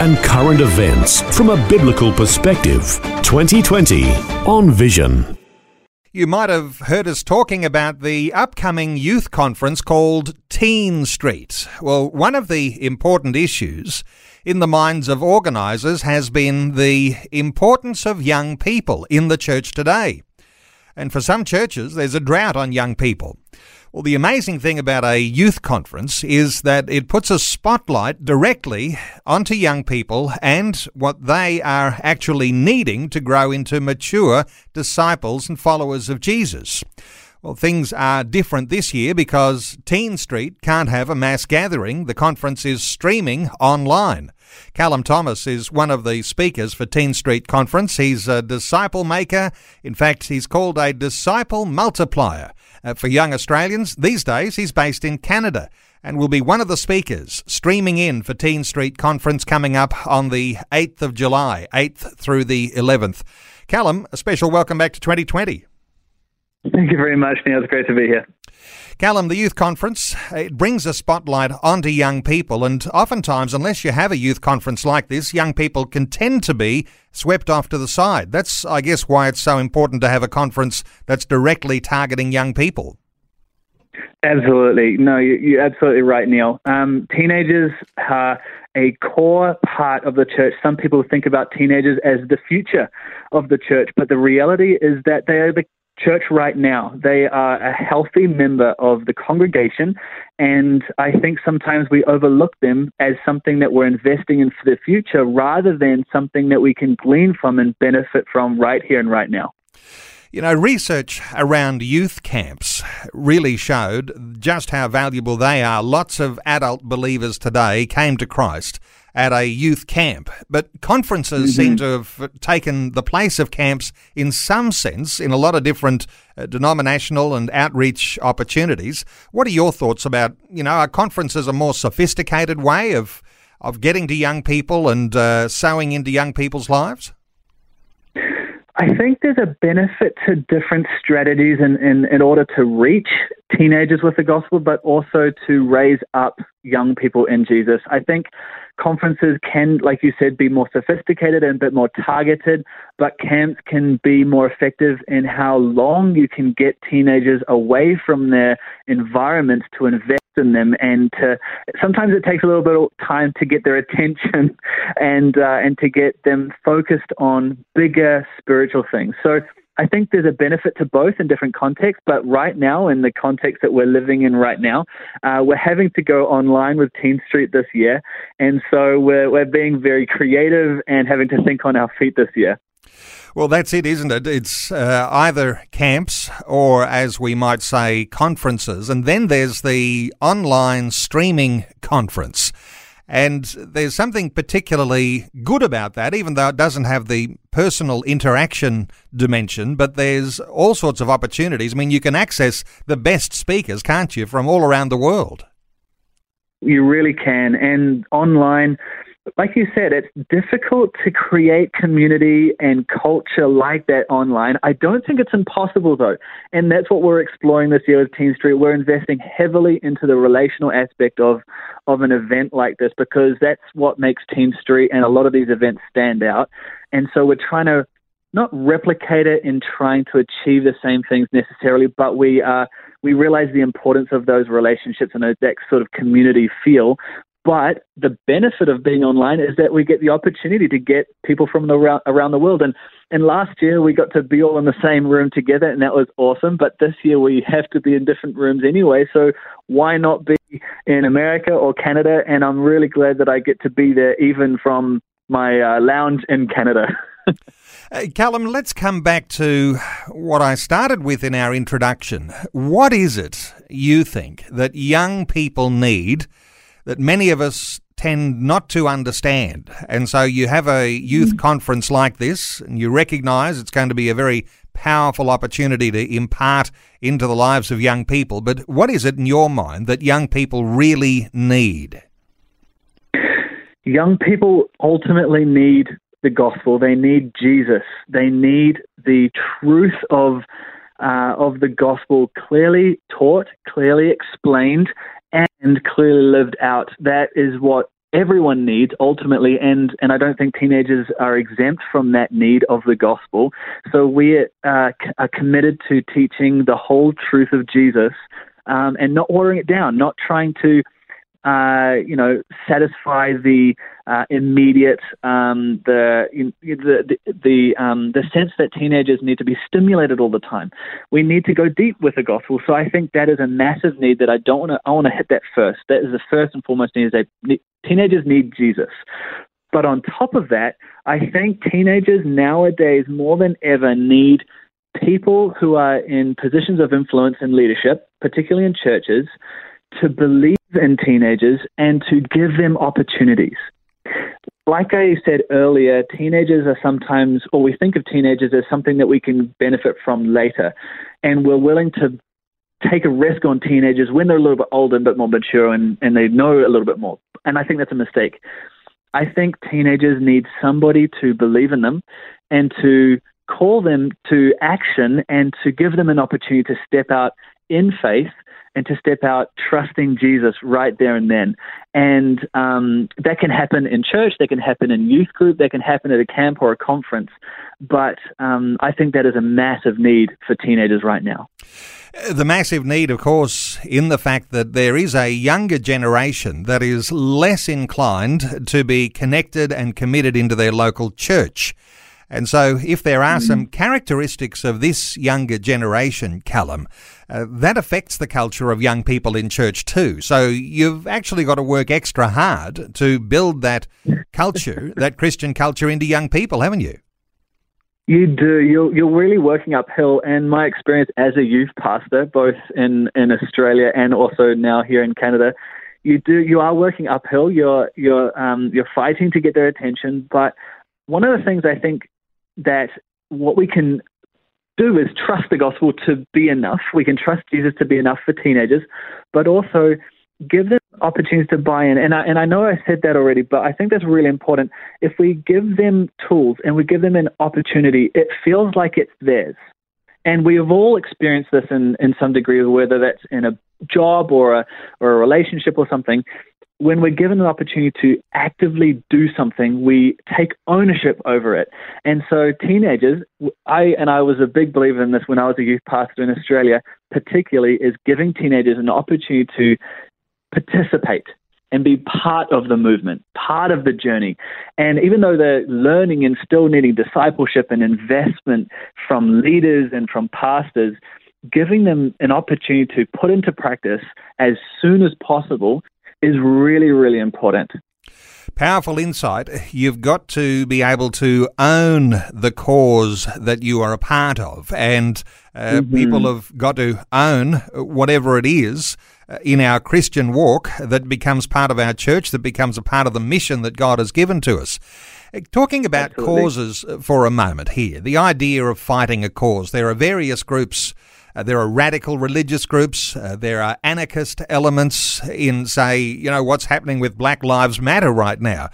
and current events from a biblical perspective. 2020 on Vision. You might have heard us talking about the upcoming youth conference called Teen Street. Well, one of the important issues in the minds of organisers has been the importance of young people in the church today. And for some churches, there's a drought on young people. Well, the amazing thing about a youth conference is that it puts a spotlight directly onto young people and what they are actually needing to grow into mature disciples and followers of Jesus. Well, things are different this year because Teen Street can't have a mass gathering. The conference is streaming online. Callum Thomas is one of the speakers for Teen Street Conference. He's a disciple maker. In fact, he's called a disciple multiplier uh, for young Australians. These days, he's based in Canada and will be one of the speakers streaming in for Teen Street Conference coming up on the 8th of July, 8th through the 11th. Callum, a special welcome back to 2020. Thank you very much, Neil. It's great to be here. Callum, the youth conference, it brings a spotlight onto young people, and oftentimes, unless you have a youth conference like this, young people can tend to be swept off to the side. That's, I guess, why it's so important to have a conference that's directly targeting young people. Absolutely. No, you're absolutely right, Neil. Um, teenagers are a core part of the church. Some people think about teenagers as the future of the church, but the reality is that they are the church right now. They are a healthy member of the congregation, and I think sometimes we overlook them as something that we're investing in for the future rather than something that we can glean from and benefit from right here and right now. You know, research around youth camps really showed just how valuable they are. Lots of adult believers today came to Christ at a youth camp. But conferences mm-hmm. seem to have taken the place of camps in some sense in a lot of different uh, denominational and outreach opportunities. What are your thoughts about, you know, are conferences a more sophisticated way of, of getting to young people and uh, sowing into young people's lives? I think there's a benefit to different strategies in, in, in order to reach teenagers with the gospel, but also to raise up young people in Jesus. I think conferences can, like you said, be more sophisticated and a bit more targeted, but camps can be more effective in how long you can get teenagers away from their environments to invest in them and to sometimes it takes a little bit of time to get their attention and uh, and to get them focused on bigger spiritual things so I think there's a benefit to both in different contexts, but right now, in the context that we're living in right now, uh, we're having to go online with Teen Street this year. And so we're, we're being very creative and having to think on our feet this year. Well, that's it, isn't it? It's uh, either camps or, as we might say, conferences. And then there's the online streaming conference. And there's something particularly good about that, even though it doesn't have the personal interaction dimension, but there's all sorts of opportunities. I mean, you can access the best speakers, can't you, from all around the world? You really can. And online, like you said, it's difficult to create community and culture like that online. I don't think it's impossible though. And that's what we're exploring this year with Teen Street. We're investing heavily into the relational aspect of, of an event like this because that's what makes Teen Street and a lot of these events stand out. And so we're trying to not replicate it in trying to achieve the same things necessarily, but we are we realize the importance of those relationships and that sort of community feel. But the benefit of being online is that we get the opportunity to get people from the, around the world. And, and last year we got to be all in the same room together, and that was awesome. But this year we have to be in different rooms anyway. So why not be in America or Canada? And I'm really glad that I get to be there, even from my uh, lounge in Canada. Uh, Callum, let's come back to what I started with in our introduction. What is it you think that young people need that many of us tend not to understand. And so you have a youth mm. conference like this, and you recognize it's going to be a very powerful opportunity to impart into the lives of young people. But what is it in your mind that young people really need? Young people ultimately need the gospel. They need Jesus. They need the truth of uh, of the gospel clearly taught, clearly explained, and clearly lived out. That is what everyone needs ultimately, and and I don't think teenagers are exempt from that need of the gospel. So we uh, are committed to teaching the whole truth of Jesus. Um, and not watering it down, not trying to uh, you know, satisfy the uh, immediate, um, the the the um, the sense that teenagers need to be stimulated all the time. We need to go deep with the gospel. So I think that is a massive need that I don't want to. I want to hit that first. That is the first and foremost need. Is that teenagers need Jesus. But on top of that, I think teenagers nowadays more than ever need people who are in positions of influence and leadership, particularly in churches, to believe in teenagers and to give them opportunities. Like I said earlier, teenagers are sometimes, or we think of teenagers as something that we can benefit from later. And we're willing to take a risk on teenagers when they're a little bit older and a bit more mature and, and they know a little bit more. And I think that's a mistake. I think teenagers need somebody to believe in them and to call them to action and to give them an opportunity to step out in faith and to step out trusting Jesus right there and then. And um, that can happen in church, that can happen in youth group, that can happen at a camp or a conference. But um, I think that is a massive need for teenagers right now. The massive need, of course, in the fact that there is a younger generation that is less inclined to be connected and committed into their local church. And so, if there are some mm. characteristics of this younger generation, Callum, uh, that affects the culture of young people in church too. So, you've actually got to work extra hard to build that culture, that Christian culture, into young people, haven't you? You do. You're, you're really working uphill. And my experience as a youth pastor, both in, in Australia and also now here in Canada, you do. You are working uphill. You're you're um, you're fighting to get their attention. But one of the things I think that what we can do is trust the gospel to be enough. We can trust Jesus to be enough for teenagers, but also give them opportunities to buy in. And I, and I know I said that already, but I think that's really important. If we give them tools and we give them an opportunity, it feels like it's theirs. And we have all experienced this in, in some degree, whether that's in a job or a, or a relationship or something when we're given an opportunity to actively do something, we take ownership over it. And so, teenagers, I and I was a big believer in this when I was a youth pastor in Australia, particularly, is giving teenagers an opportunity to participate and be part of the movement, part of the journey. And even though they're learning and still needing discipleship and investment from leaders and from pastors, giving them an opportunity to put into practice as soon as possible is really, really important. Powerful insight. You've got to be able to own the cause that you are a part of, and uh, mm-hmm. people have got to own whatever it is uh, in our Christian walk that becomes part of our church, that becomes a part of the mission that God has given to us. Uh, talking about Absolutely. causes for a moment here, the idea of fighting a cause. There are various groups uh, there are radical religious groups. Uh, there are anarchist elements in, say, you know, what's happening with Black Lives Matter right now.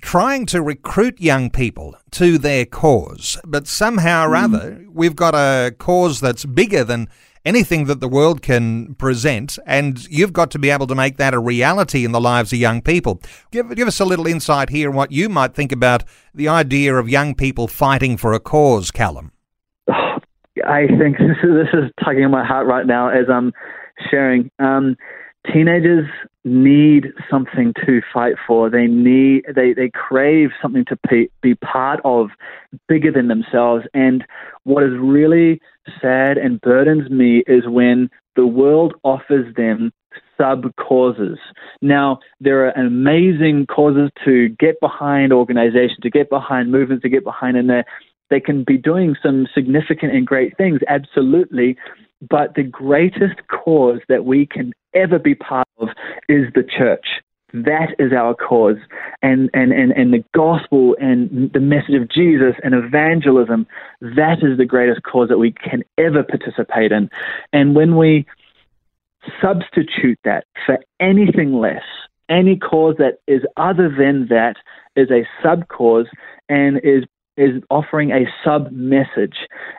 Trying to recruit young people to their cause. But somehow or mm. other, we've got a cause that's bigger than anything that the world can present, and you've got to be able to make that a reality in the lives of young people. Give, give us a little insight here on what you might think about the idea of young people fighting for a cause, Callum. I think this is, this is tugging at my heart right now as I'm sharing. Um, teenagers need something to fight for. They need they they crave something to be, part of, bigger than themselves. And what is really sad and burdens me is when the world offers them sub causes. Now, there are amazing causes to get behind organizations, to get behind movements, to get behind, and they're they can be doing some significant and great things, absolutely. But the greatest cause that we can ever be part of is the church. that is our cause. And, and, and, and the gospel and the message of Jesus and evangelism, that is the greatest cause that we can ever participate in. And when we substitute that for anything less, any cause that is other than that is a sub cause and is is offering a sub message.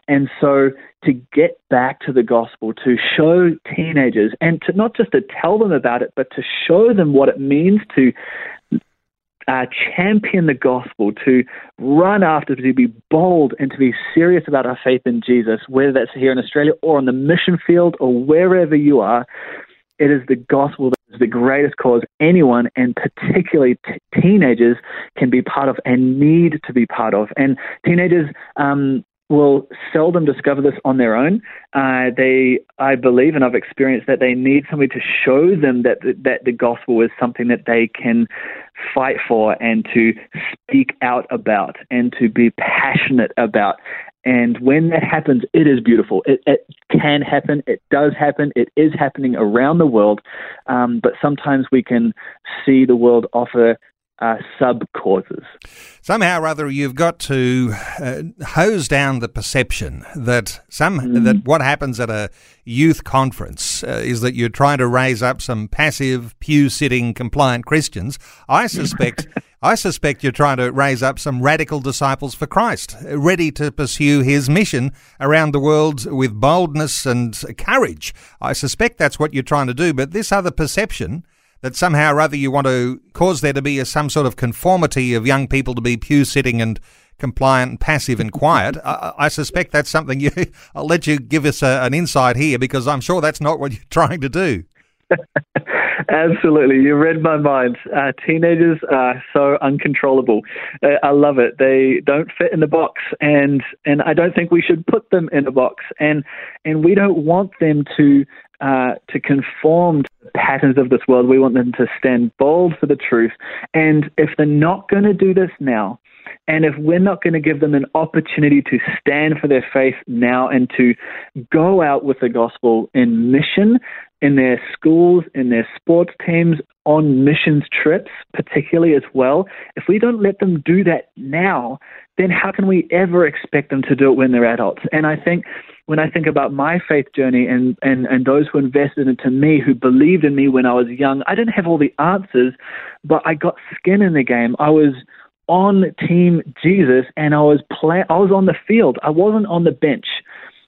And so to get back to the gospel, to show teenagers and to not just to tell them about it, but to show them what it means to uh, champion the gospel, to run after, to be bold, and to be serious about our faith in Jesus, whether that's here in Australia or on the mission field or wherever you are. It is the gospel the greatest cause anyone, and particularly t- teenagers, can be part of and need to be part of. And teenagers um, will seldom discover this on their own. Uh, they, I believe, and I've experienced that they need somebody to show them that that the gospel is something that they can fight for and to speak out about and to be passionate about. And when that happens, it is beautiful. It, it can happen. It does happen. It is happening around the world. Um, but sometimes we can see the world offer uh, sub causes. Somehow or other, you've got to uh, hose down the perception that some mm-hmm. that what happens at a youth conference uh, is that you're trying to raise up some passive pew sitting compliant Christians. I suspect. I suspect you're trying to raise up some radical disciples for Christ, ready to pursue his mission around the world with boldness and courage. I suspect that's what you're trying to do, but this other perception that somehow or other you want to cause there to be a, some sort of conformity of young people to be pew sitting and compliant and passive and quiet. I, I, suspect that's something you. I'll let you give us a, an insight here because I'm sure that's not what you're trying to do. Absolutely, you read my mind. Uh, teenagers are so uncontrollable. Uh, I love it. They don't fit in the box, and and I don't think we should put them in a box. And and we don't want them to uh, to conform to the patterns of this world. We want them to stand bold for the truth. And if they're not going to do this now, and if we're not going to give them an opportunity to stand for their faith now and to go out with the gospel in mission, in their schools, in their sports teams, on missions trips, particularly as well, if we don't let them do that now, then how can we ever expect them to do it when they're adults? And I think when I think about my faith journey and, and, and those who invested into me, who believed in me when I was young, I didn't have all the answers, but I got skin in the game. I was on Team Jesus and I was play- I was on the field. I wasn't on the bench.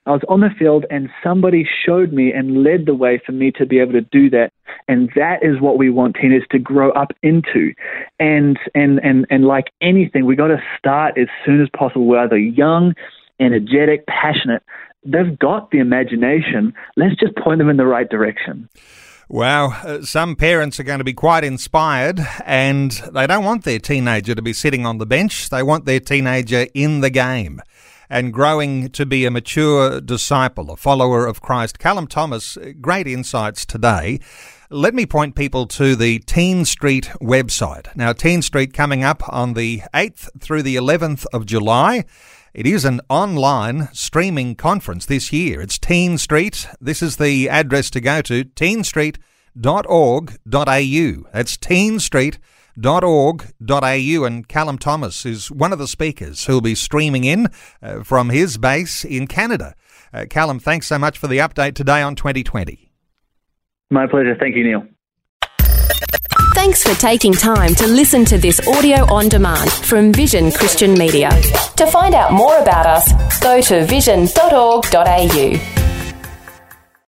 I was on the field and somebody showed me and led the way for me to be able to do that. And that is what we want teenagers to grow up into. And and and and like anything, we got to start as soon as possible. We're either young, energetic, passionate, they've got the imagination. Let's just point them in the right direction. Wow, uh, some parents are going to be quite inspired and they don't want their teenager to be sitting on the bench. They want their teenager in the game and growing to be a mature disciple, a follower of Christ. Callum Thomas, great insights today. Let me point people to the Teen Street website. Now, Teen Street coming up on the 8th through the 11th of July. It is an online streaming conference this year. It's Teen Street. This is the address to go to teenstreet.org.au. That's teenstreet.org.au. And Callum Thomas is one of the speakers who'll be streaming in uh, from his base in Canada. Uh, Callum, thanks so much for the update today on 2020. My pleasure. Thank you, Neil. Thanks for taking time to listen to this audio on demand from Vision Christian Media. To find out more about us, go to vision.org.au.